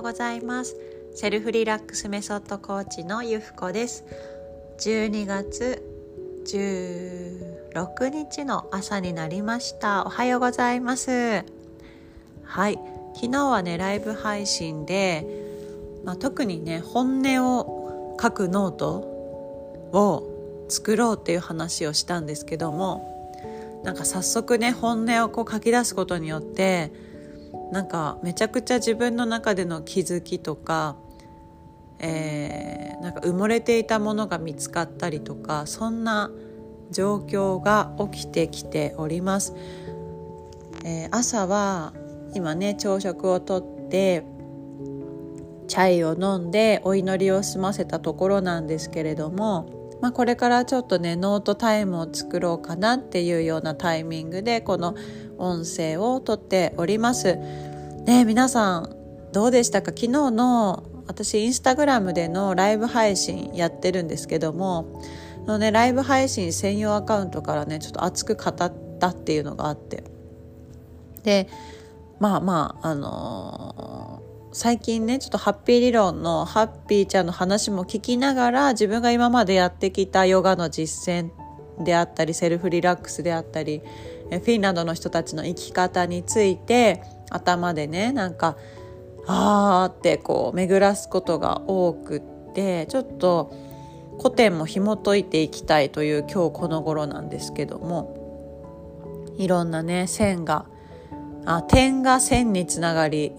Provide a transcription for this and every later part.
うございます。セルフリラックスメソッドコーチのゆふこです。12月16日の朝になりました。おはようございます。はい。昨日はねライブ配信で、まあ、特にね本音を書くノートを作ろうっていう話をしたんですけどもなんか早速ね本音をこう書き出すことによってなんかめちゃくちゃ自分の中での気づきとか、えー、なんか埋もれていたものが見つかったりとかそんな状況が起きてきております。えー、朝は今ね朝食をとってチャイを飲んでお祈りを済ませたところなんですけれども、まあ、これからちょっとねノートタイムを作ろうかなっていうようなタイミングでこの音声をとっております。ね皆さんどうでしたか？昨日の私インスタグラムでのライブ配信やってるんですけどもの、ね、ライブ配信専用アカウントからねちょっと熱く語ったっていうのがあってでまあまああのー、最近ねちょっとハッピー理論のハッピーちゃんの話も聞きながら自分が今までやってきたヨガの実践であったりセルフリラックスであったりフィンランドの人たちの生き方について頭でねなんかあーってこう巡らすことが多くってちょっと古典も紐解いていきたいという今日この頃なんですけどもいろんなね線があ点が線につながり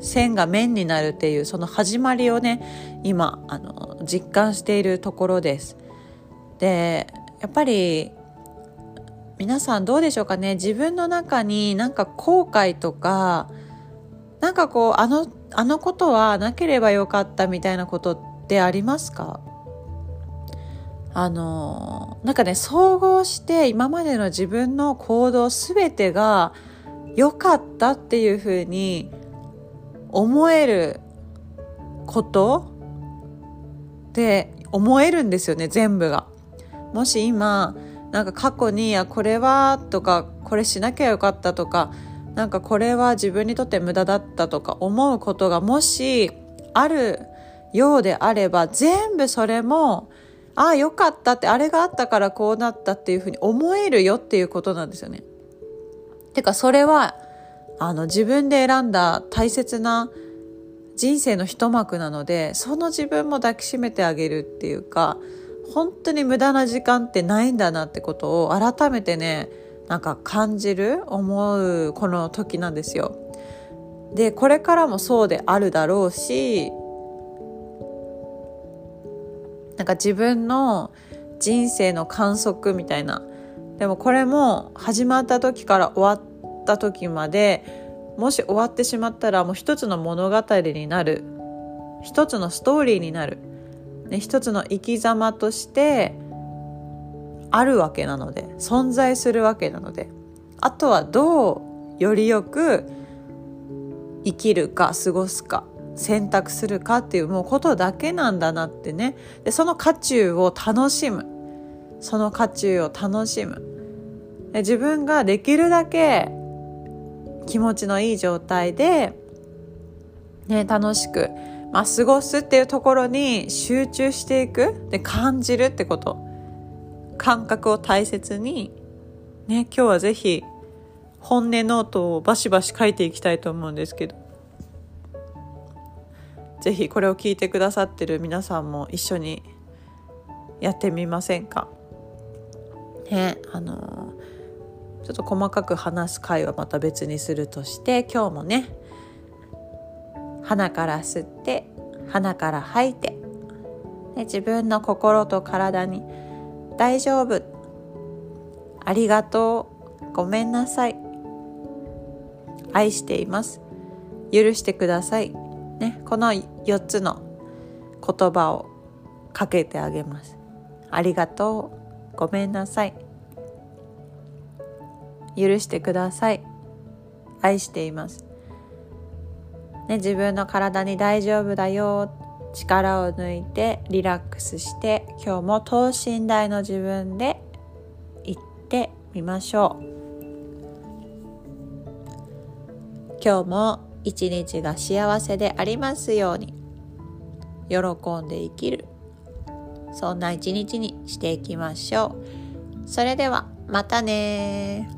線が面になるっていうその始まりをね今あの実感しているところです。でやっぱり皆さんどうでしょうかね？自分の中になんか後悔とかなんかこうあのあのことはなければよかったみたいなことってありますか？あのなんかね総合して今までの自分の行動全てが良かったっていうふうに思えること？って思えるんですよね全部が。もし今なんか過去に「いやこれは」とか「これしなきゃよかった」とかなんかこれは自分にとって無駄だったとか思うことがもしあるようであれば全部それもああよかったってあれがあったからこうなったっていうふうに思えるよっていうことなんですよね。てかそれはあの自分で選んだ大切な人生の一幕なのでその自分も抱きしめてあげるっていうか本当に無駄な時間ってないんだなってことを改めてねなんか感じる思うこの時なんですよ。でこれからもそうであるだろうしなんか自分の人生の観測みたいなでもこれも始まった時から終わった時までもし終わってしまったらもう一つの物語になる。一つのストーリーになる。ね、一つの生き様としてあるわけなので存在するわけなのであとはどうよりよく生きるか過ごすか選択するかっていうもうことだけなんだなってね。でその渦中を楽しむ。その渦中を楽しむ。自分ができるだけ気持ちのいい状態で、ね、楽しくまあ、過ごすっていうところに集中していく。で感じるってこと。感覚を大切に。ね今日はぜひ本音ノートをバシバシ書いていきたいと思うんですけど。ぜひこれを聞いてくださってる皆さんも一緒にやってみませんか？ねあのちょっと細かく話す回はまた別にするとして今日もね鼻から吸って鼻から吐いてで自分の心と体に「大丈夫」「ありがとう」「ごめんなさい」「愛しています」「許してください」ね、この4つの言葉をかけてあげます。ありがとう。ごめんなさい。許してください。愛しています。ね、自分の体に大丈夫だよ。力を抜いてリラックスして今日も等身大の自分で行ってみましょう。今日も一日が幸せでありますように。喜んで生きる。そんな一日にしていきましょう。それではまたね